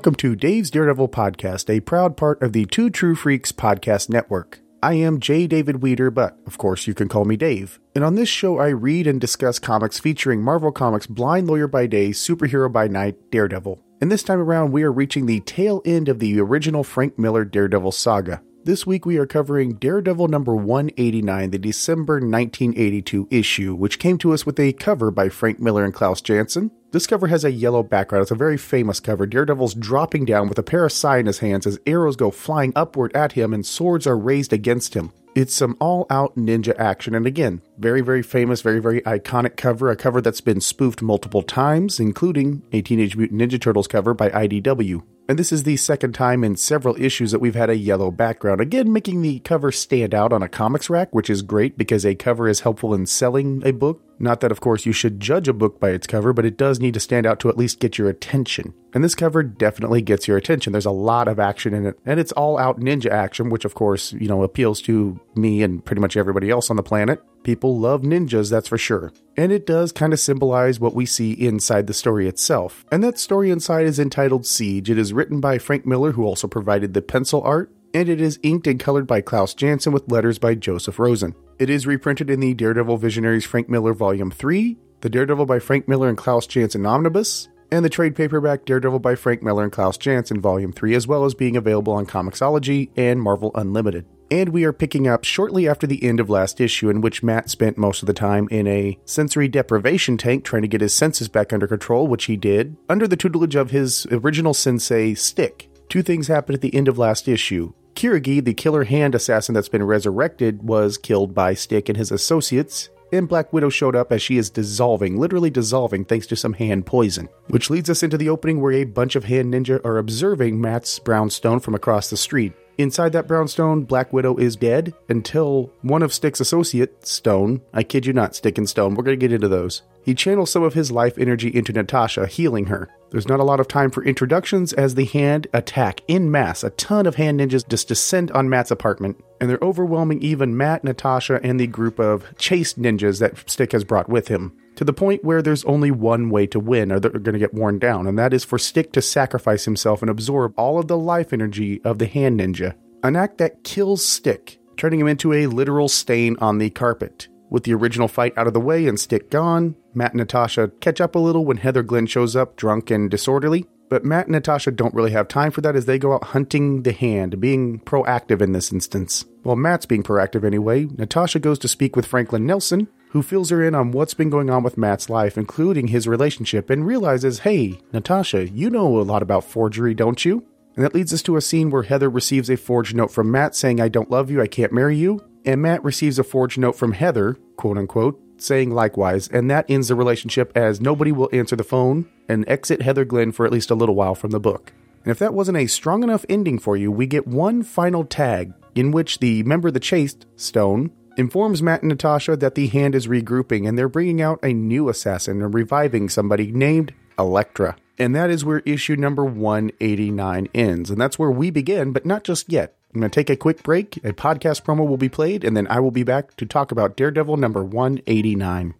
Welcome to Dave's Daredevil Podcast, a proud part of the Two True Freaks podcast network. I am J. David Weeder, but of course you can call me Dave. And on this show, I read and discuss comics featuring Marvel Comics Blind Lawyer by Day, Superhero by Night, Daredevil. And this time around, we are reaching the tail end of the original Frank Miller Daredevil saga. This week we are covering Daredevil number 189, the December 1982 issue, which came to us with a cover by Frank Miller and Klaus Janson. This cover has a yellow background. It's a very famous cover. Daredevil's dropping down with a pair of sai in his hands as arrows go flying upward at him and swords are raised against him. It's some all out ninja action, and again, very, very famous, very, very iconic cover. A cover that's been spoofed multiple times, including a Teenage Mutant Ninja Turtles cover by IDW. And this is the second time in several issues that we've had a yellow background, again, making the cover stand out on a comics rack, which is great because a cover is helpful in selling a book. Not that, of course, you should judge a book by its cover, but it does need to stand out to at least get your attention. And this cover definitely gets your attention. There's a lot of action in it, and it's all out ninja action, which, of course, you know, appeals to me and pretty much everybody else on the planet. People love ninjas, that's for sure. And it does kind of symbolize what we see inside the story itself. And that story inside is entitled Siege. It is written by Frank Miller, who also provided the pencil art, and it is inked and colored by Klaus Janson with letters by Joseph Rosen. It is reprinted in the Daredevil Visionaries Frank Miller Volume 3, the Daredevil by Frank Miller and Klaus Janson Omnibus, and the trade paperback Daredevil by Frank Miller and Klaus Janson Volume 3, as well as being available on Comixology and Marvel Unlimited. And we are picking up shortly after the end of last issue, in which Matt spent most of the time in a sensory deprivation tank trying to get his senses back under control, which he did, under the tutelage of his original sensei, Stick. Two things happened at the end of last issue. Kirigi, the killer hand assassin that's been resurrected, was killed by Stick and his associates, and Black Widow showed up as she is dissolving, literally dissolving, thanks to some hand poison. Which leads us into the opening where a bunch of hand ninja are observing Matt's brownstone from across the street. Inside that brownstone, Black Widow is dead until one of Stick's associates, Stone, I kid you not, Stick and Stone, we're to get into those. He channels some of his life energy into Natasha, healing her. There's not a lot of time for introductions as the hand attack in mass. A ton of hand ninjas just descend on Matt's apartment, and they're overwhelming even Matt, Natasha, and the group of Chaste ninjas that Stick has brought with him. To the point where there's only one way to win, or they're going to get worn down, and that is for Stick to sacrifice himself and absorb all of the life energy of the hand ninja. An act that kills Stick, turning him into a literal stain on the carpet. With the original fight out of the way and Stick gone, Matt and Natasha catch up a little when Heather Glenn shows up drunk and disorderly. But Matt and Natasha don't really have time for that as they go out hunting the hand, being proactive in this instance. While Matt's being proactive anyway, Natasha goes to speak with Franklin Nelson, who fills her in on what's been going on with Matt's life, including his relationship, and realizes, hey, Natasha, you know a lot about forgery, don't you? And that leads us to a scene where Heather receives a forged note from Matt saying, I don't love you, I can't marry you. And Matt receives a forged note from Heather, quote unquote, saying likewise, and that ends the relationship as nobody will answer the phone and exit Heather Glenn for at least a little while from the book. And if that wasn't a strong enough ending for you, we get one final tag in which the member of the Chaste, Stone, informs Matt and Natasha that the hand is regrouping and they're bringing out a new assassin and reviving somebody named Elektra. And that is where issue number 189 ends. And that's where we begin, but not just yet. I'm going to take a quick break. A podcast promo will be played, and then I will be back to talk about Daredevil number 189.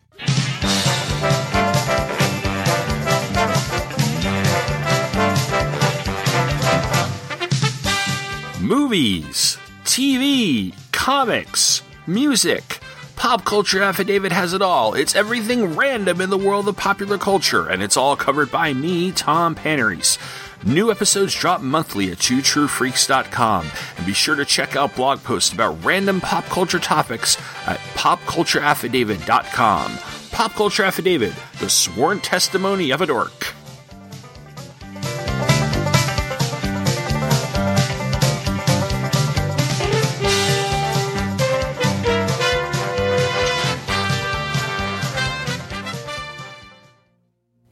movies, TV, comics, music. Pop Culture Affidavit has it all. It's everything random in the world of popular culture, and it's all covered by me, Tom Panarese. New episodes drop monthly at twotruefreaks.com, and be sure to check out blog posts about random pop culture topics at popcultureaffidavit.com. Pop Culture Affidavit, the sworn testimony of a dork.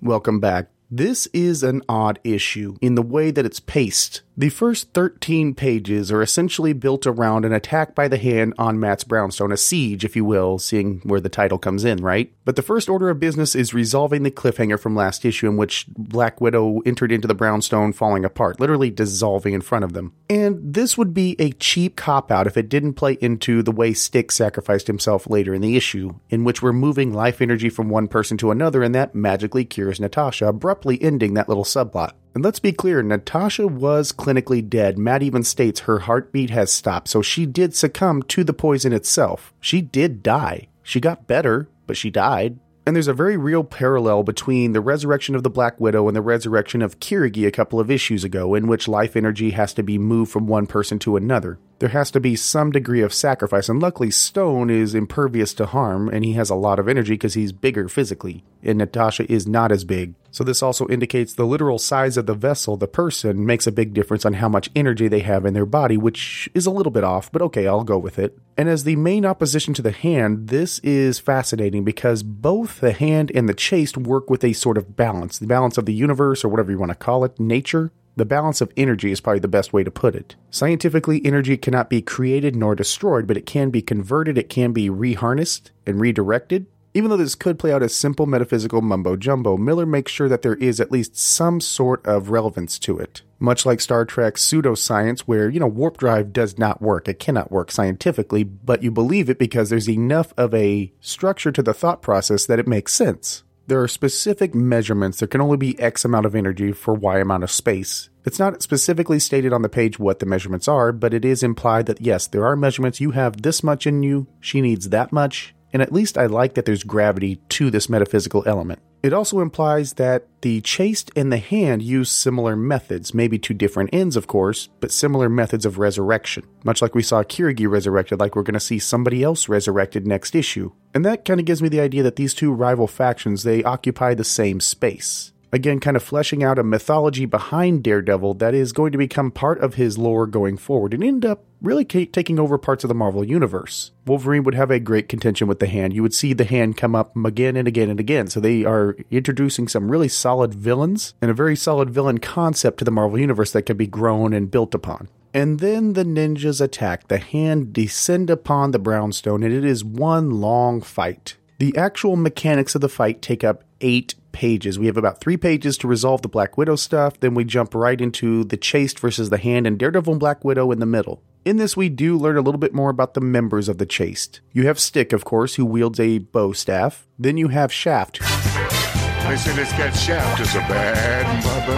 Welcome back this is an odd issue in the way that it's paced. The first 13 pages are essentially built around an attack by the hand on Matt's brownstone, a siege, if you will, seeing where the title comes in, right? But the first order of business is resolving the cliffhanger from last issue in which Black Widow entered into the brownstone falling apart, literally dissolving in front of them. And this would be a cheap cop out if it didn't play into the way Stick sacrificed himself later in the issue, in which we're moving life energy from one person to another and that magically cures Natasha, abruptly ending that little subplot. And let's be clear, Natasha was clinically dead. Matt even states her heartbeat has stopped, so she did succumb to the poison itself. She did die. She got better, but she died. And there's a very real parallel between the resurrection of the Black Widow and the resurrection of Kirigi a couple of issues ago, in which life energy has to be moved from one person to another. There has to be some degree of sacrifice, and luckily, Stone is impervious to harm, and he has a lot of energy because he's bigger physically, and Natasha is not as big. So, this also indicates the literal size of the vessel, the person, makes a big difference on how much energy they have in their body, which is a little bit off, but okay, I'll go with it. And as the main opposition to the hand, this is fascinating because both the hand and the Chaste work with a sort of balance the balance of the universe, or whatever you want to call it, nature. The balance of energy is probably the best way to put it. Scientifically, energy cannot be created nor destroyed, but it can be converted, it can be reharnessed and redirected. Even though this could play out as simple metaphysical mumbo jumbo, Miller makes sure that there is at least some sort of relevance to it. Much like Star Trek's pseudoscience, where, you know, warp drive does not work. It cannot work scientifically, but you believe it because there's enough of a structure to the thought process that it makes sense. There are specific measurements. There can only be X amount of energy for Y amount of space. It's not specifically stated on the page what the measurements are, but it is implied that yes, there are measurements. You have this much in you, she needs that much, and at least I like that there's gravity to this metaphysical element. It also implies that the chaste and the hand use similar methods, maybe to different ends, of course, but similar methods of resurrection. Much like we saw Kirigi resurrected, like we're going to see somebody else resurrected next issue. And that kind of gives me the idea that these two rival factions, they occupy the same space. Again, kind of fleshing out a mythology behind Daredevil that is going to become part of his lore going forward and end up really ca- taking over parts of the Marvel Universe. Wolverine would have a great contention with the hand. You would see the hand come up again and again and again. So they are introducing some really solid villains and a very solid villain concept to the Marvel Universe that can be grown and built upon. And then the ninjas attack. The hand descend upon the brownstone, and it is one long fight. The actual mechanics of the fight take up eight pages. We have about three pages to resolve the Black Widow stuff, then we jump right into the Chaste versus the Hand and Daredevil and Black Widow in the middle. In this, we do learn a little bit more about the members of the Chaste. You have Stick, of course, who wields a bo staff. Then you have Shaft, They say this cat Shaft is a bad mother.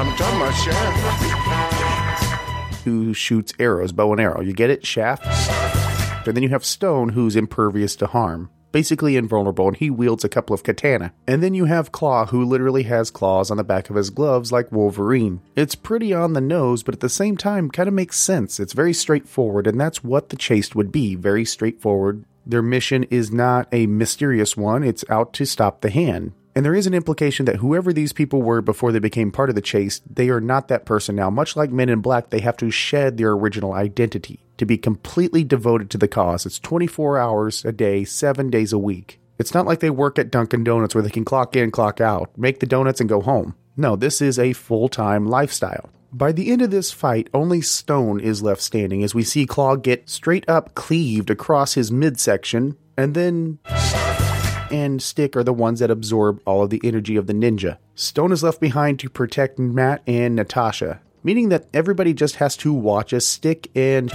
I'm talking about Shaft. who shoots arrows, bow and arrow. You get it? Shaft. And then you have Stone, who's impervious to harm. Basically invulnerable, and he wields a couple of katana. And then you have Claw, who literally has claws on the back of his gloves like Wolverine. It's pretty on the nose, but at the same time, kind of makes sense. It's very straightforward, and that's what the Chaste would be very straightforward. Their mission is not a mysterious one, it's out to stop the hand. And there is an implication that whoever these people were before they became part of the Chaste, they are not that person now. Much like Men in Black, they have to shed their original identity to be completely devoted to the cause. It's 24 hours a day, seven days a week. It's not like they work at Dunkin' Donuts where they can clock in, clock out, make the donuts, and go home. No, this is a full time lifestyle. By the end of this fight, only Stone is left standing as we see Claw get straight up cleaved across his midsection, and then and Stick are the ones that absorb all of the energy of the ninja. Stone is left behind to protect Matt and Natasha, meaning that everybody just has to watch as Stick and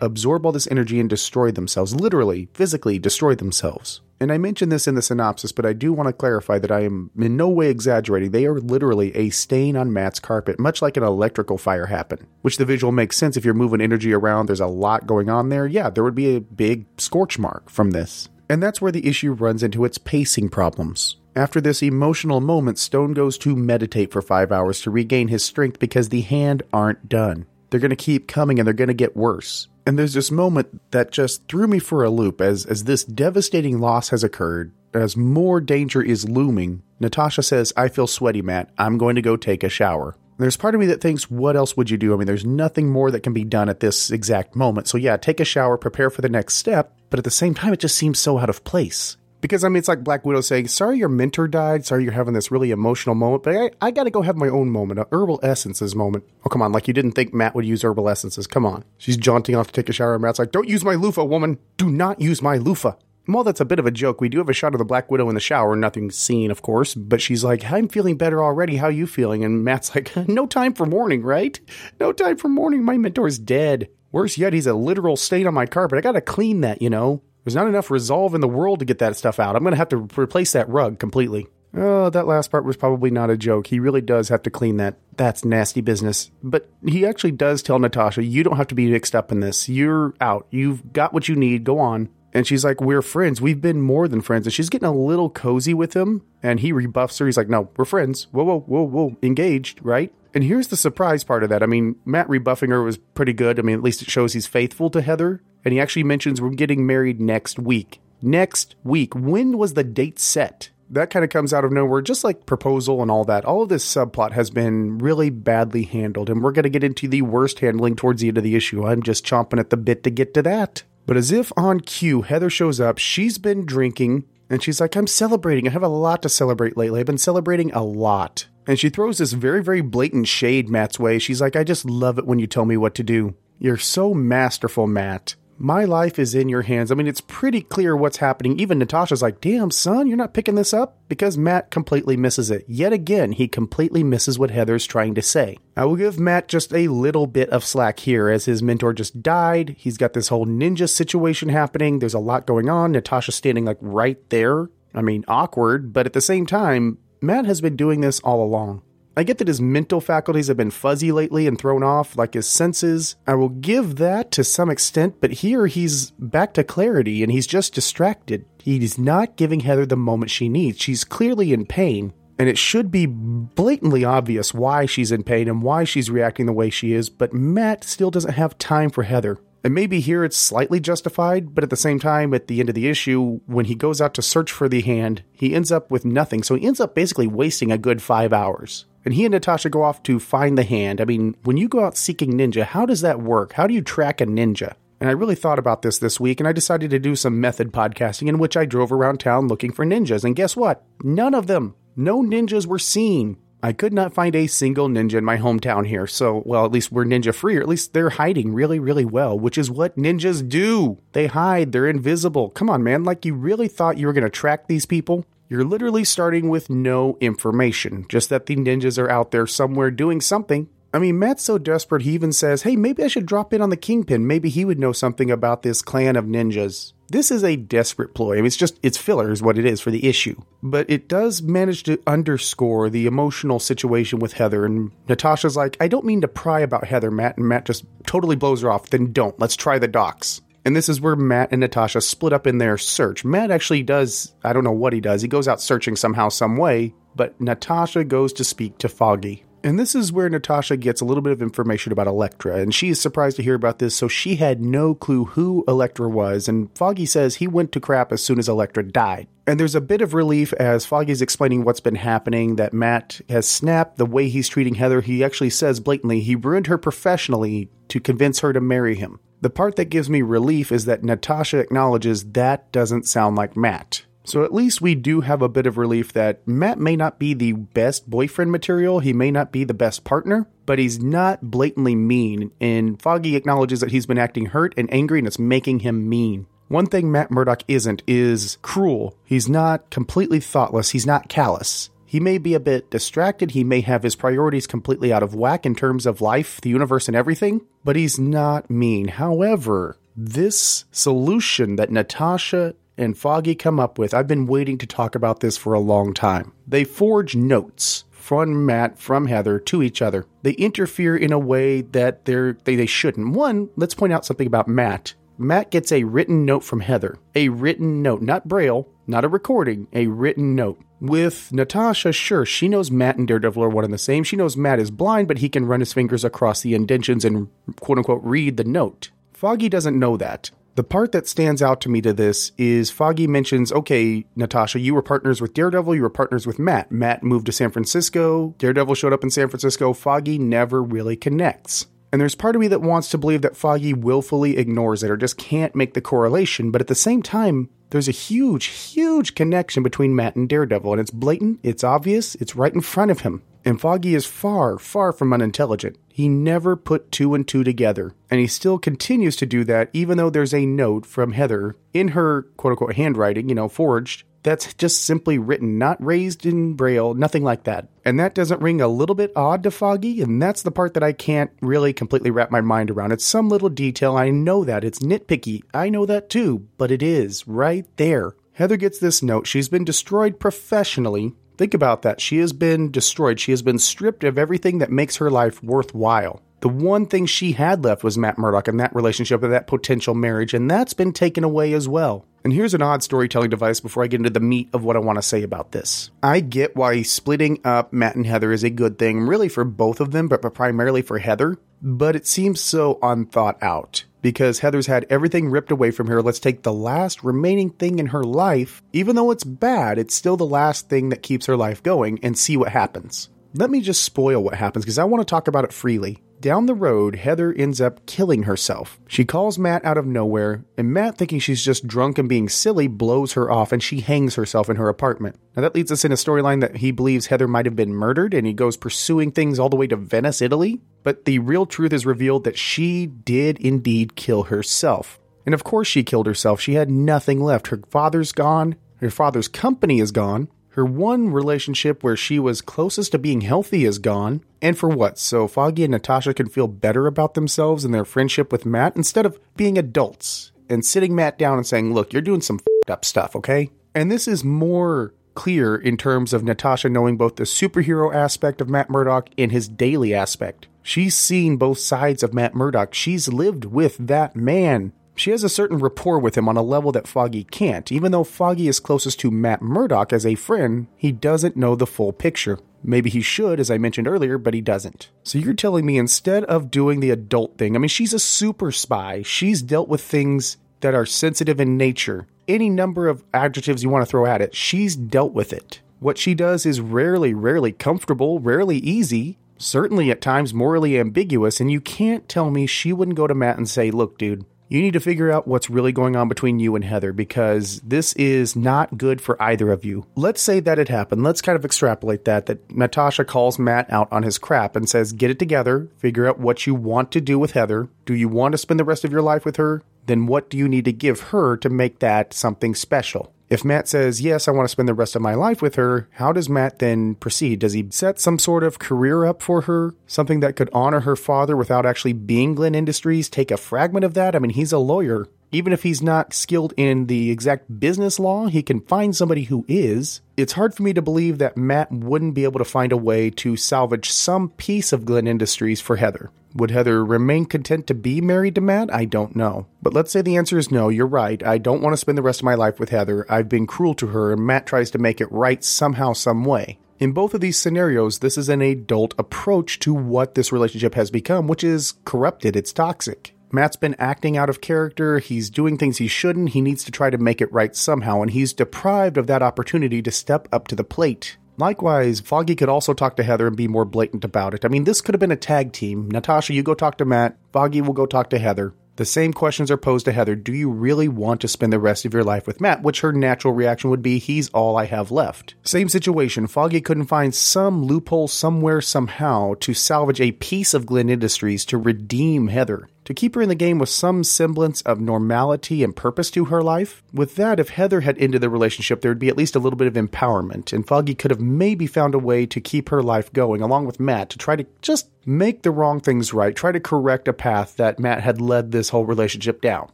absorb all this energy and destroy themselves, literally, physically destroy themselves. And I mentioned this in the synopsis, but I do want to clarify that I am in no way exaggerating. They are literally a stain on Matt's carpet, much like an electrical fire happened. Which the visual makes sense if you're moving energy around, there's a lot going on there. Yeah, there would be a big scorch mark from this. And that's where the issue runs into its pacing problems. After this emotional moment, Stone goes to meditate for five hours to regain his strength because the hand aren't done. They're going to keep coming and they're going to get worse. And there's this moment that just threw me for a loop as, as this devastating loss has occurred, as more danger is looming. Natasha says, I feel sweaty, Matt. I'm going to go take a shower. There's part of me that thinks, what else would you do? I mean, there's nothing more that can be done at this exact moment. So, yeah, take a shower, prepare for the next step, but at the same time, it just seems so out of place. Because, I mean, it's like Black Widow saying, sorry your mentor died, sorry you're having this really emotional moment, but I, I gotta go have my own moment, a herbal essences moment. Oh, come on, like you didn't think Matt would use herbal essences. Come on. She's jaunting off to take a shower, and Matt's like, don't use my loofah, woman. Do not use my loofah. While that's a bit of a joke, we do have a shot of the Black Widow in the shower, nothing seen, of course, but she's like, I'm feeling better already, how you feeling? And Matt's like, no time for mourning, right? No time for mourning, my mentor's dead. Worse yet, he's a literal stain on my carpet. I gotta clean that, you know? There's not enough resolve in the world to get that stuff out. I'm gonna have to replace that rug completely. Oh, that last part was probably not a joke. He really does have to clean that. That's nasty business. But he actually does tell Natasha, you don't have to be mixed up in this. You're out. You've got what you need. Go on. And she's like, We're friends. We've been more than friends. And she's getting a little cozy with him. And he rebuffs her. He's like, No, we're friends. Whoa, whoa, whoa, whoa. Engaged, right? And here's the surprise part of that. I mean, Matt rebuffing her was pretty good. I mean, at least it shows he's faithful to Heather. And he actually mentions we're getting married next week. Next week. When was the date set? That kind of comes out of nowhere, just like proposal and all that. All of this subplot has been really badly handled, and we're going to get into the worst handling towards the end of the issue. I'm just chomping at the bit to get to that. But as if on cue, Heather shows up. She's been drinking, and she's like, I'm celebrating. I have a lot to celebrate lately. I've been celebrating a lot. And she throws this very, very blatant shade Matt's way. She's like, I just love it when you tell me what to do. You're so masterful, Matt. My life is in your hands. I mean, it's pretty clear what's happening. Even Natasha's like, damn, son, you're not picking this up? Because Matt completely misses it. Yet again, he completely misses what Heather's trying to say. I will give Matt just a little bit of slack here as his mentor just died. He's got this whole ninja situation happening. There's a lot going on. Natasha's standing like right there. I mean, awkward, but at the same time, Matt has been doing this all along. I get that his mental faculties have been fuzzy lately and thrown off, like his senses. I will give that to some extent, but here he's back to clarity and he's just distracted. He's not giving Heather the moment she needs. She's clearly in pain, and it should be blatantly obvious why she's in pain and why she's reacting the way she is, but Matt still doesn't have time for Heather. And maybe here it's slightly justified, but at the same time, at the end of the issue, when he goes out to search for the hand, he ends up with nothing. So he ends up basically wasting a good five hours. And he and Natasha go off to find the hand. I mean, when you go out seeking ninja, how does that work? How do you track a ninja? And I really thought about this this week, and I decided to do some method podcasting in which I drove around town looking for ninjas. And guess what? None of them, no ninjas were seen. I could not find a single ninja in my hometown here. So, well, at least we're ninja free, or at least they're hiding really, really well, which is what ninjas do. They hide, they're invisible. Come on, man. Like, you really thought you were going to track these people? You're literally starting with no information, just that the ninjas are out there somewhere doing something. I mean, Matt's so desperate, he even says, hey, maybe I should drop in on the Kingpin. Maybe he would know something about this clan of ninjas. This is a desperate ploy. I mean, it's just, it's filler, is what it is for the issue. But it does manage to underscore the emotional situation with Heather. And Natasha's like, I don't mean to pry about Heather, Matt. And Matt just totally blows her off. Then don't. Let's try the docks. And this is where Matt and Natasha split up in their search. Matt actually does, I don't know what he does. He goes out searching somehow, some way, but Natasha goes to speak to Foggy. And this is where Natasha gets a little bit of information about Elektra, and she is surprised to hear about this, so she had no clue who Elektra was, and Foggy says he went to crap as soon as Elektra died. And there's a bit of relief as Foggy's explaining what's been happening, that Matt has snapped the way he's treating Heather. He actually says blatantly he ruined her professionally to convince her to marry him. The part that gives me relief is that Natasha acknowledges that doesn't sound like Matt. So at least we do have a bit of relief that Matt may not be the best boyfriend material, he may not be the best partner, but he's not blatantly mean, and Foggy acknowledges that he's been acting hurt and angry and it's making him mean. One thing Matt Murdock isn't is cruel. He's not completely thoughtless, he's not callous. He may be a bit distracted, he may have his priorities completely out of whack in terms of life, the universe, and everything, but he's not mean. However, this solution that Natasha and Foggy come up with, I've been waiting to talk about this for a long time. They forge notes from Matt, from Heather to each other. They interfere in a way that they're, they, they shouldn't. One, let's point out something about Matt. Matt gets a written note from Heather. A written note, not Braille, not a recording, a written note. With Natasha, sure, she knows Matt and Daredevil are one and the same. She knows Matt is blind, but he can run his fingers across the indentions and quote unquote read the note. Foggy doesn't know that. The part that stands out to me to this is Foggy mentions, okay, Natasha, you were partners with Daredevil, you were partners with Matt. Matt moved to San Francisco, Daredevil showed up in San Francisco. Foggy never really connects. And there's part of me that wants to believe that Foggy willfully ignores it or just can't make the correlation, but at the same time, There's a huge, huge connection between Matt and Daredevil, and it's blatant, it's obvious, it's right in front of him. And Foggy is far, far from unintelligent. He never put two and two together, and he still continues to do that even though there's a note from Heather in her quote unquote handwriting, you know, forged, that's just simply written, not raised in braille, nothing like that. And that doesn't ring a little bit odd to Foggy, and that's the part that I can't really completely wrap my mind around. It's some little detail, I know that. It's nitpicky, I know that too, but it is right there. Heather gets this note. She's been destroyed professionally. Think about that. She has been destroyed. She has been stripped of everything that makes her life worthwhile. The one thing she had left was Matt Murdock and that relationship and that potential marriage, and that's been taken away as well. And here's an odd storytelling device before I get into the meat of what I want to say about this. I get why splitting up Matt and Heather is a good thing, really for both of them, but primarily for Heather. But it seems so unthought out because Heather's had everything ripped away from her. Let's take the last remaining thing in her life. Even though it's bad, it's still the last thing that keeps her life going and see what happens. Let me just spoil what happens because I want to talk about it freely. Down the road, Heather ends up killing herself. She calls Matt out of nowhere, and Matt, thinking she's just drunk and being silly, blows her off and she hangs herself in her apartment. Now, that leads us in a storyline that he believes Heather might have been murdered and he goes pursuing things all the way to Venice, Italy. But the real truth is revealed that she did indeed kill herself. And of course, she killed herself. She had nothing left. Her father's gone, her father's company is gone, her one relationship where she was closest to being healthy is gone. And for what? So Foggy and Natasha can feel better about themselves and their friendship with Matt instead of being adults and sitting Matt down and saying, Look, you're doing some up stuff, okay? And this is more clear in terms of Natasha knowing both the superhero aspect of Matt Murdock and his daily aspect. She's seen both sides of Matt Murdock. She's lived with that man she has a certain rapport with him on a level that Foggy can't. Even though Foggy is closest to Matt Murdock as a friend, he doesn't know the full picture. Maybe he should, as I mentioned earlier, but he doesn't. So you're telling me instead of doing the adult thing, I mean, she's a super spy. She's dealt with things that are sensitive in nature. Any number of adjectives you want to throw at it, she's dealt with it. What she does is rarely, rarely comfortable, rarely easy, certainly at times morally ambiguous, and you can't tell me she wouldn't go to Matt and say, Look, dude, you need to figure out what's really going on between you and Heather because this is not good for either of you. Let's say that it happened. Let's kind of extrapolate that that Natasha calls Matt out on his crap and says, "Get it together, figure out what you want to do with Heather. Do you want to spend the rest of your life with her? Then what do you need to give her to make that something special?" If Matt says, Yes, I want to spend the rest of my life with her, how does Matt then proceed? Does he set some sort of career up for her? Something that could honor her father without actually being Glenn Industries? Take a fragment of that? I mean, he's a lawyer. Even if he's not skilled in the exact business law, he can find somebody who is. It's hard for me to believe that Matt wouldn't be able to find a way to salvage some piece of Glenn Industries for Heather. Would Heather remain content to be married to Matt? I don't know. But let's say the answer is no, you're right. I don't want to spend the rest of my life with Heather. I've been cruel to her, and Matt tries to make it right somehow, some way. In both of these scenarios, this is an adult approach to what this relationship has become, which is corrupted, it's toxic. Matt's been acting out of character, he's doing things he shouldn't, he needs to try to make it right somehow, and he's deprived of that opportunity to step up to the plate. Likewise, Foggy could also talk to Heather and be more blatant about it. I mean, this could have been a tag team. Natasha, you go talk to Matt, Foggy will go talk to Heather. The same questions are posed to Heather. Do you really want to spend the rest of your life with Matt? Which her natural reaction would be, he's all I have left. Same situation. Foggy couldn't find some loophole somewhere, somehow, to salvage a piece of Glenn Industries to redeem Heather to keep her in the game with some semblance of normality and purpose to her life. With that, if Heather had ended the relationship, there would be at least a little bit of empowerment, and Foggy could have maybe found a way to keep her life going, along with Matt, to try to just make the wrong things right, try to correct a path that Matt had led this whole relationship down.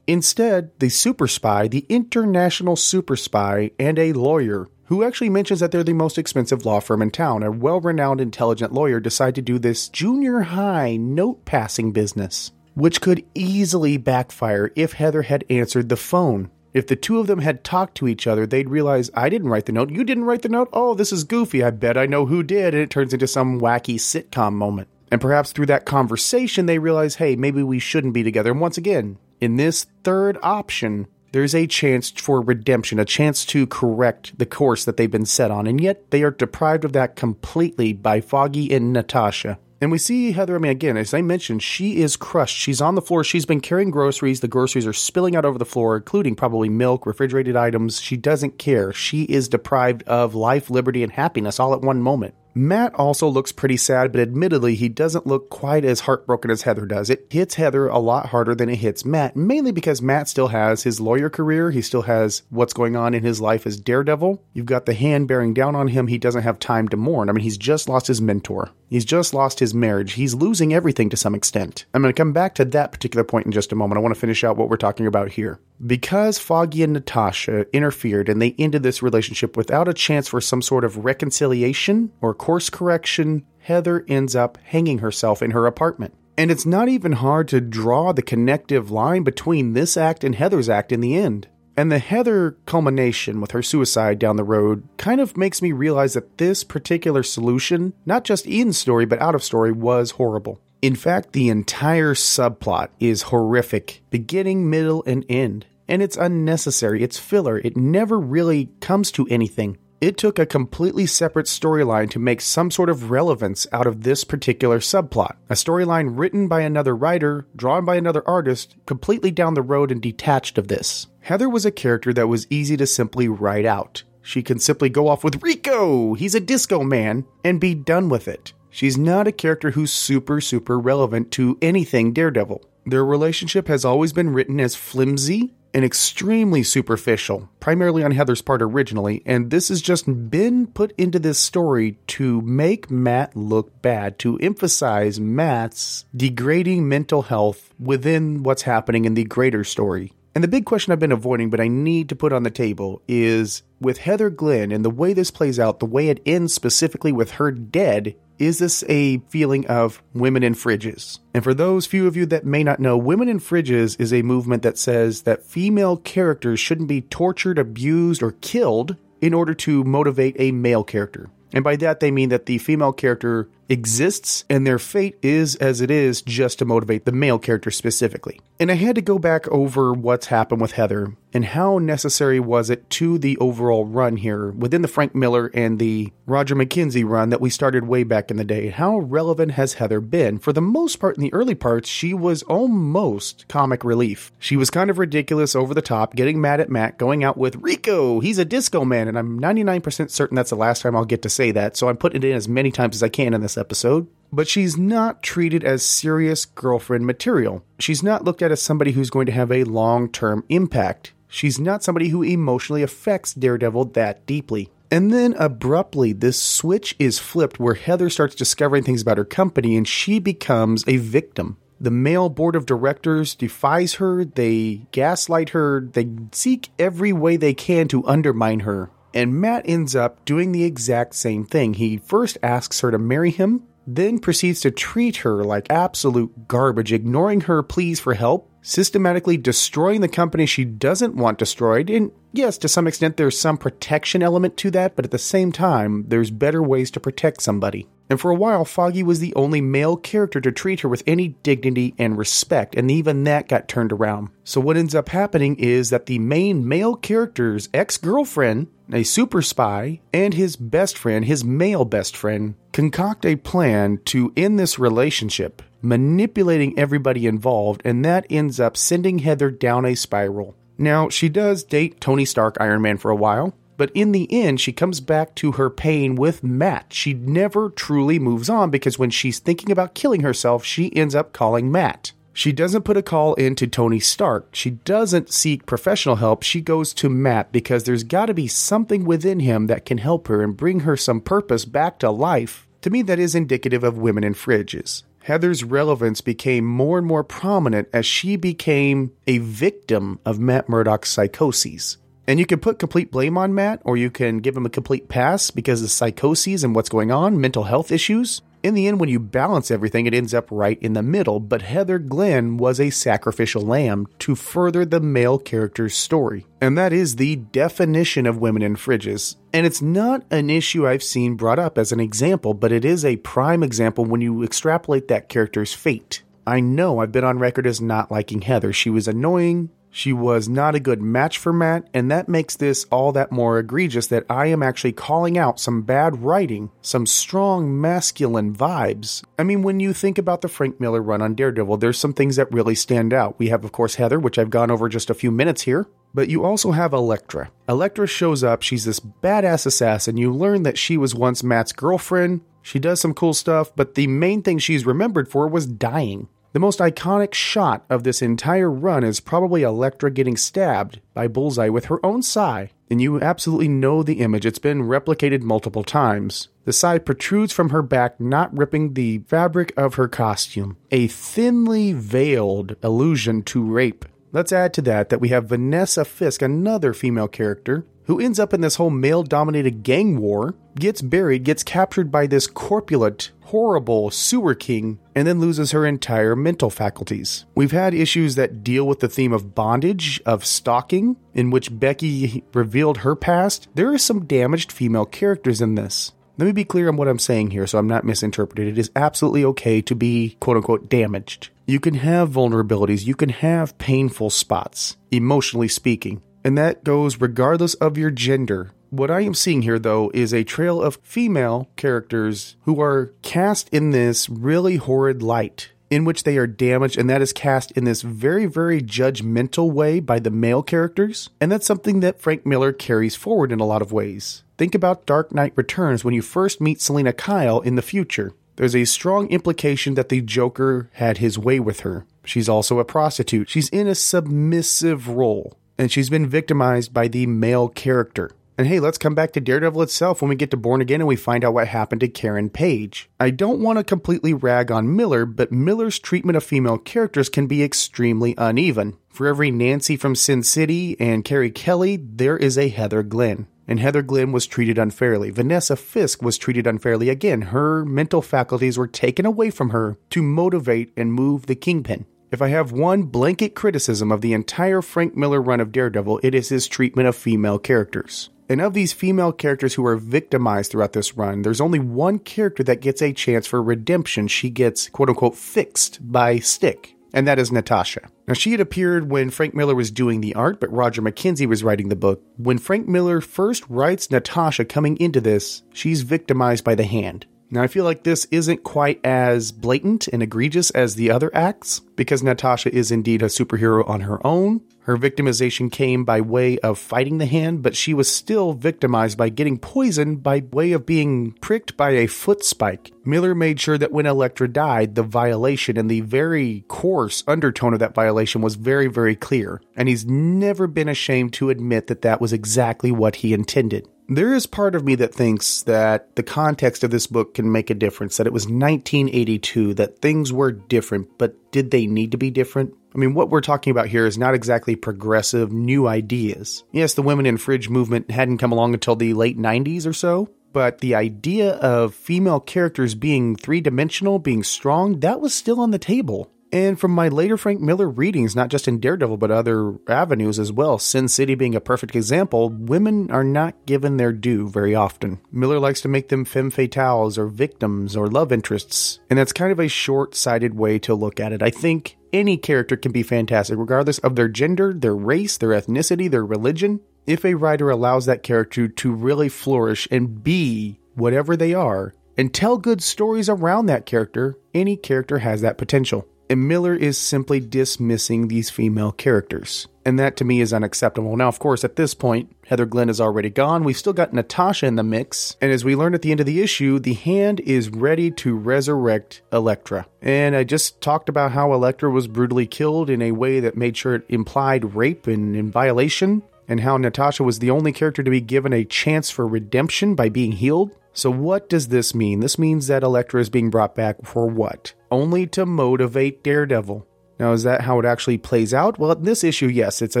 Instead, the super spy, the international super spy, and a lawyer who actually mentions that they're the most expensive law firm in town. A well renowned, intelligent lawyer decide to do this junior high note passing business which could easily backfire if Heather had answered the phone. If the two of them had talked to each other, they'd realize, I didn't write the note, you didn't write the note, oh, this is goofy, I bet I know who did, and it turns into some wacky sitcom moment. And perhaps through that conversation, they realize, hey, maybe we shouldn't be together. And once again, in this third option, there's a chance for redemption, a chance to correct the course that they've been set on, and yet they are deprived of that completely by Foggy and Natasha. And we see Heather, I mean, again, as I mentioned, she is crushed. She's on the floor. She's been carrying groceries. The groceries are spilling out over the floor, including probably milk, refrigerated items. She doesn't care. She is deprived of life, liberty, and happiness all at one moment. Matt also looks pretty sad, but admittedly, he doesn't look quite as heartbroken as Heather does. It hits Heather a lot harder than it hits Matt, mainly because Matt still has his lawyer career. He still has what's going on in his life as Daredevil. You've got the hand bearing down on him. He doesn't have time to mourn. I mean, he's just lost his mentor. He's just lost his marriage. He's losing everything to some extent. I'm going to come back to that particular point in just a moment. I want to finish out what we're talking about here. Because Foggy and Natasha interfered and they ended this relationship without a chance for some sort of reconciliation or course correction, Heather ends up hanging herself in her apartment. And it's not even hard to draw the connective line between this act and Heather's act in the end. And the Heather culmination with her suicide down the road kind of makes me realize that this particular solution, not just in story but out of story, was horrible. In fact, the entire subplot is horrific, beginning, middle, and end. And it's unnecessary, it's filler, it never really comes to anything. It took a completely separate storyline to make some sort of relevance out of this particular subplot. A storyline written by another writer, drawn by another artist, completely down the road and detached of this. Heather was a character that was easy to simply write out. She can simply go off with Rico, he's a disco man, and be done with it. She's not a character who's super, super relevant to anything Daredevil. Their relationship has always been written as flimsy and extremely superficial, primarily on Heather's part originally, and this has just been put into this story to make Matt look bad, to emphasize Matt's degrading mental health within what's happening in the greater story. And the big question I've been avoiding, but I need to put on the table, is with Heather Glenn and the way this plays out, the way it ends specifically with her dead, is this a feeling of women in fridges? And for those few of you that may not know, Women in Fridges is a movement that says that female characters shouldn't be tortured, abused, or killed in order to motivate a male character. And by that, they mean that the female character exists and their fate is as it is just to motivate the male character specifically. And I had to go back over what's happened with Heather and how necessary was it to the overall run here within the Frank Miller and the Roger McKenzie run that we started way back in the day. How relevant has Heather been? For the most part, in the early parts, she was almost comic relief. She was kind of ridiculous, over the top, getting mad at Matt, going out with Rico, he's a disco man, and I'm 99% certain that's the last time I'll get to say that, so I'm putting it in as many times as I can in this episode. But she's not treated as serious girlfriend material. She's not looked at as somebody who's going to have a long term impact. She's not somebody who emotionally affects Daredevil that deeply. And then abruptly, this switch is flipped where Heather starts discovering things about her company and she becomes a victim. The male board of directors defies her, they gaslight her, they seek every way they can to undermine her. And Matt ends up doing the exact same thing. He first asks her to marry him, then proceeds to treat her like absolute garbage, ignoring her pleas for help, systematically destroying the company she doesn't want destroyed. And yes, to some extent, there's some protection element to that, but at the same time, there's better ways to protect somebody. And for a while, Foggy was the only male character to treat her with any dignity and respect, and even that got turned around. So, what ends up happening is that the main male character's ex girlfriend, a super spy, and his best friend, his male best friend, concoct a plan to end this relationship, manipulating everybody involved, and that ends up sending Heather down a spiral. Now, she does date Tony Stark Iron Man for a while, but in the end, she comes back to her pain with Matt. She never truly moves on because when she's thinking about killing herself, she ends up calling Matt. She doesn't put a call in to Tony Stark. She doesn't seek professional help. She goes to Matt because there's got to be something within him that can help her and bring her some purpose back to life. To me, that is indicative of women in fridges. Heather's relevance became more and more prominent as she became a victim of Matt Murdock's psychoses. And you can put complete blame on Matt, or you can give him a complete pass because of psychoses and what's going on, mental health issues. In the end, when you balance everything, it ends up right in the middle. But Heather Glenn was a sacrificial lamb to further the male character's story. And that is the definition of women in fridges. And it's not an issue I've seen brought up as an example, but it is a prime example when you extrapolate that character's fate. I know I've been on record as not liking Heather. She was annoying, She was not a good match for Matt, and that makes this all that more egregious that I am actually calling out some bad writing, some strong masculine vibes. I mean, when you think about the Frank Miller run on Daredevil, there's some things that really stand out. We have, of course, Heather, which I've gone over just a few minutes here. But you also have Elektra. Elektra shows up, she's this badass assassin. You learn that she was once Matt's girlfriend. She does some cool stuff, but the main thing she's remembered for was dying. The most iconic shot of this entire run is probably Elektra getting stabbed by Bullseye with her own sai, and you absolutely know the image. It's been replicated multiple times. The sai protrudes from her back, not ripping the fabric of her costume, a thinly veiled allusion to rape. Let's add to that that we have Vanessa Fisk, another female character, who ends up in this whole male dominated gang war, gets buried, gets captured by this corpulent, horrible sewer king, and then loses her entire mental faculties. We've had issues that deal with the theme of bondage, of stalking, in which Becky revealed her past. There are some damaged female characters in this. Let me be clear on what I'm saying here so I'm not misinterpreted. It is absolutely okay to be quote unquote damaged. You can have vulnerabilities, you can have painful spots, emotionally speaking. And that goes regardless of your gender. What I am seeing here, though, is a trail of female characters who are cast in this really horrid light in which they are damaged, and that is cast in this very, very judgmental way by the male characters. And that's something that Frank Miller carries forward in a lot of ways. Think about Dark Knight Returns when you first meet Selina Kyle in the future. There's a strong implication that the Joker had his way with her. She's also a prostitute. She's in a submissive role and she's been victimized by the male character. And hey, let's come back to Daredevil itself when we get to Born Again and we find out what happened to Karen Page. I don't want to completely rag on Miller, but Miller's treatment of female characters can be extremely uneven. For every Nancy from Sin City and Carrie Kelly, there is a Heather Glenn. And Heather Glenn was treated unfairly. Vanessa Fisk was treated unfairly again. Her mental faculties were taken away from her to motivate and move the Kingpin. If I have one blanket criticism of the entire Frank Miller run of Daredevil, it is his treatment of female characters. And of these female characters who are victimized throughout this run, there's only one character that gets a chance for redemption. She gets, quote unquote, fixed by Stick, and that is Natasha. Now, she had appeared when Frank Miller was doing the art, but Roger McKenzie was writing the book. When Frank Miller first writes Natasha coming into this, she's victimized by the hand. Now, I feel like this isn't quite as blatant and egregious as the other acts, because Natasha is indeed a superhero on her own. Her victimization came by way of fighting the hand, but she was still victimized by getting poisoned by way of being pricked by a foot spike. Miller made sure that when Elektra died, the violation and the very coarse undertone of that violation was very, very clear. And he's never been ashamed to admit that that was exactly what he intended. There is part of me that thinks that the context of this book can make a difference, that it was 1982, that things were different, but did they need to be different? I mean, what we're talking about here is not exactly progressive new ideas. Yes, the women in fridge movement hadn't come along until the late 90s or so, but the idea of female characters being three dimensional, being strong, that was still on the table. And from my later Frank Miller readings, not just in Daredevil, but other avenues as well, Sin City being a perfect example, women are not given their due very often. Miller likes to make them femme fatales or victims or love interests, and that's kind of a short sighted way to look at it. I think any character can be fantastic, regardless of their gender, their race, their ethnicity, their religion. If a writer allows that character to really flourish and be whatever they are, and tell good stories around that character, any character has that potential and Miller is simply dismissing these female characters. And that to me is unacceptable. Now, of course, at this point, Heather Glenn is already gone. We've still got Natasha in the mix. And as we learn at the end of the issue, the hand is ready to resurrect Elektra. And I just talked about how Elektra was brutally killed in a way that made sure it implied rape and, and violation, and how Natasha was the only character to be given a chance for redemption by being healed. So, what does this mean? This means that Elektra is being brought back for what? Only to motivate Daredevil. Now, is that how it actually plays out? Well, in this issue, yes, it's a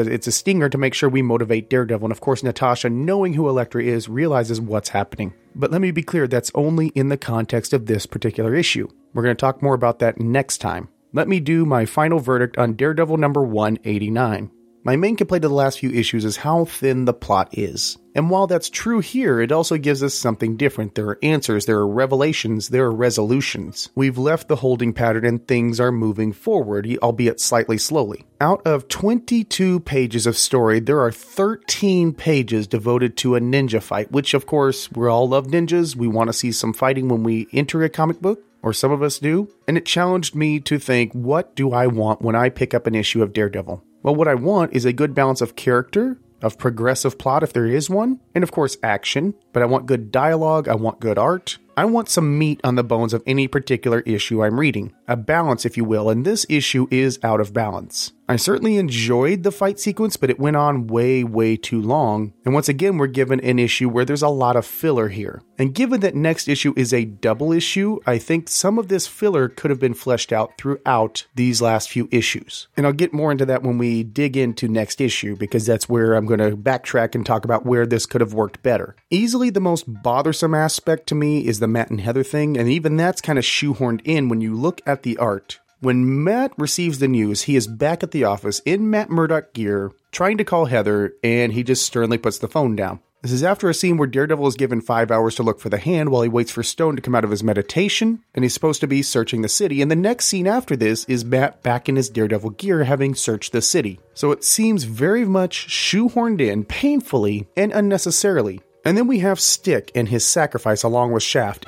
it's a stinger to make sure we motivate Daredevil, and of course, Natasha, knowing who Elektra is, realizes what's happening. But let me be clear, that's only in the context of this particular issue. We're going to talk more about that next time. Let me do my final verdict on Daredevil number 189. My main complaint of the last few issues is how thin the plot is. And while that's true here, it also gives us something different. There are answers, there are revelations, there are resolutions. We've left the holding pattern and things are moving forward, albeit slightly slowly. Out of 22 pages of story, there are 13 pages devoted to a ninja fight, which of course, we all love ninjas. We want to see some fighting when we enter a comic book or some of us do, and it challenged me to think what do I want when I pick up an issue of Daredevil? Well, what I want is a good balance of character, of progressive plot if there is one, and of course action, but I want good dialogue, I want good art, I want some meat on the bones of any particular issue I'm reading. A balance, if you will, and this issue is out of balance. I certainly enjoyed the fight sequence, but it went on way, way too long. And once again, we're given an issue where there's a lot of filler here. And given that next issue is a double issue, I think some of this filler could have been fleshed out throughout these last few issues. And I'll get more into that when we dig into next issue, because that's where I'm going to backtrack and talk about where this could have worked better. Easily the most bothersome aspect to me is the Matt and Heather thing, and even that's kind of shoehorned in when you look at the art. When Matt receives the news, he is back at the office in Matt Murdock gear, trying to call Heather, and he just sternly puts the phone down. This is after a scene where Daredevil is given five hours to look for the hand while he waits for Stone to come out of his meditation, and he's supposed to be searching the city. And the next scene after this is Matt back in his Daredevil gear having searched the city. So it seems very much shoehorned in, painfully and unnecessarily. And then we have Stick and his sacrifice along with Shaft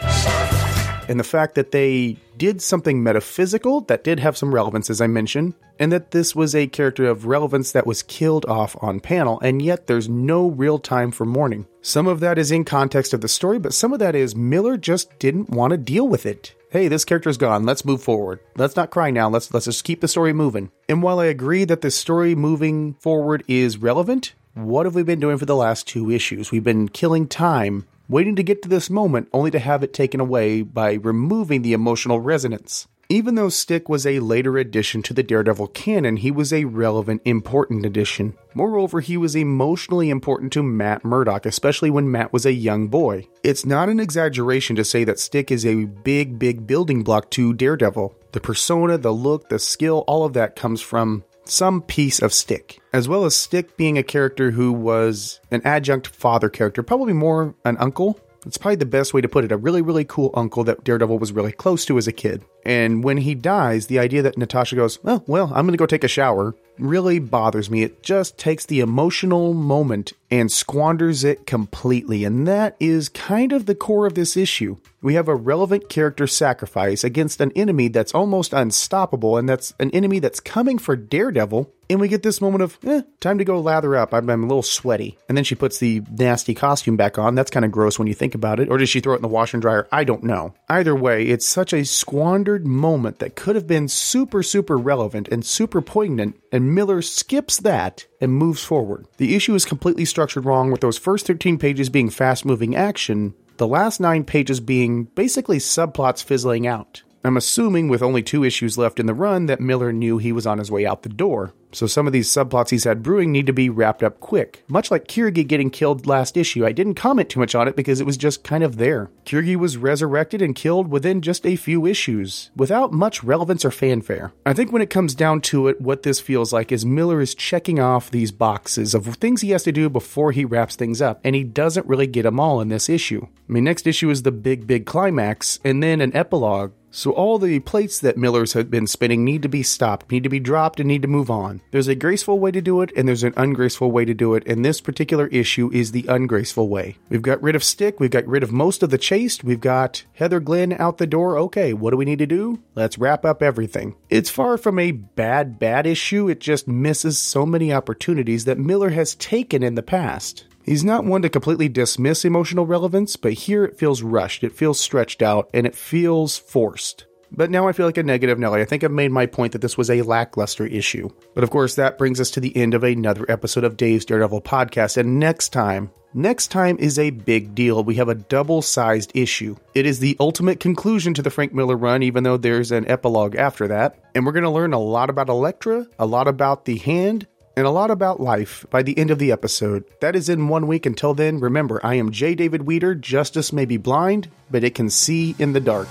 and the fact that they did something metaphysical that did have some relevance, as I mentioned, and that this was a character of relevance that was killed off on panel, and yet there's no real time for mourning. Some of that is in context of the story, but some of that is Miller just didn't want to deal with it. Hey, this character's gone. Let's move forward. Let's not cry now. Let's let's just keep the story moving. And while I agree that the story moving forward is relevant, what have we been doing for the last two issues? We've been killing time waiting to get to this moment only to have it taken away by removing the emotional resonance. Even though Stick was a later addition to the Daredevil canon, he was a relevant, important addition. Moreover, he was emotionally important to Matt Murdock, especially when Matt was a young boy. It's not an exaggeration to say that Stick is a big, big building block to Daredevil. The persona, the look, the skill, all of that comes from some piece of Stick, as well as Stick being a character who was an adjunct father character, probably more an uncle. It's probably the best way to put it. A really, really cool uncle that Daredevil was really close to as a kid. And when he dies, the idea that Natasha goes, oh, well, I'm going to go take a shower, really bothers me. It just takes the emotional moment and squanders it completely. And that is kind of the core of this issue. We have a relevant character sacrifice against an enemy that's almost unstoppable, and that's an enemy that's coming for Daredevil. And we get this moment of, eh, time to go lather up. I'm, I'm a little sweaty. And then she puts the nasty costume back on. That's kind of gross when you think about it. Or does she throw it in the washer and dryer? I don't know. Either way, it's such a squandered moment that could have been super, super relevant and super poignant. And Miller skips that and moves forward. The issue is completely structured wrong with those first 13 pages being fast moving action, the last nine pages being basically subplots fizzling out. I'm assuming with only two issues left in the run that Miller knew he was on his way out the door. So some of these subplots he's had brewing need to be wrapped up quick. Much like Kirigi getting killed last issue, I didn't comment too much on it because it was just kind of there. Kirigi was resurrected and killed within just a few issues, without much relevance or fanfare. I think when it comes down to it, what this feels like is Miller is checking off these boxes of things he has to do before he wraps things up, and he doesn't really get them all in this issue. I mean, next issue is the big, big climax, and then an epilogue so all the plates that Miller's had been spinning need to be stopped, need to be dropped, and need to move on. There's a graceful way to do it, and there's an ungraceful way to do it, and this particular issue is the ungraceful way. We've got rid of Stick, we've got rid of most of the Chaste, we've got Heather Glenn out the door. Okay, what do we need to do? Let's wrap up everything. It's far from a bad, bad issue, it just misses so many opportunities that Miller has taken in the past. He's not one to completely dismiss emotional relevance, but here it feels rushed, it feels stretched out, and it feels forced. But now I feel like a negative Nelly. I think I've made my point that this was a lackluster issue. But of course, that brings us to the end of another episode of Dave's Daredevil podcast. And next time, next time is a big deal. We have a double sized issue. It is the ultimate conclusion to the Frank Miller run, even though there's an epilogue after that. And we're going to learn a lot about Elektra, a lot about the hand, and a lot about life by the end of the episode. That is in one week. Until then, remember, I am J. David Weeder. Justice may be blind, but it can see in the dark.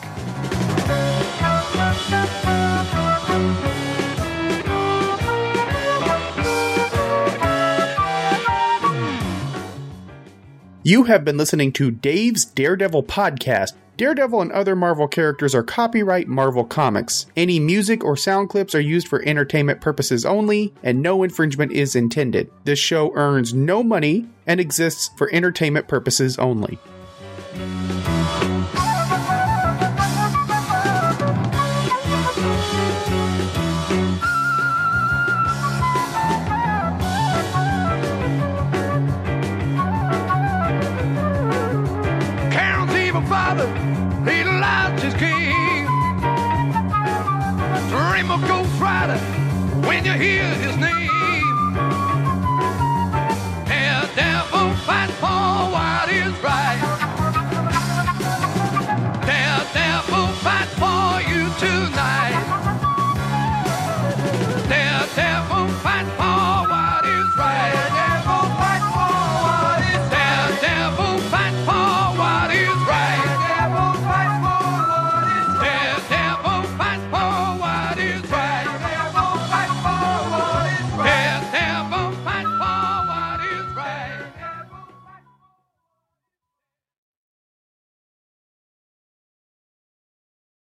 You have been listening to Dave's Daredevil Podcast Daredevil and other Marvel characters are copyright Marvel Comics. Any music or sound clips are used for entertainment purposes only, and no infringement is intended. This show earns no money and exists for entertainment purposes only. Hear.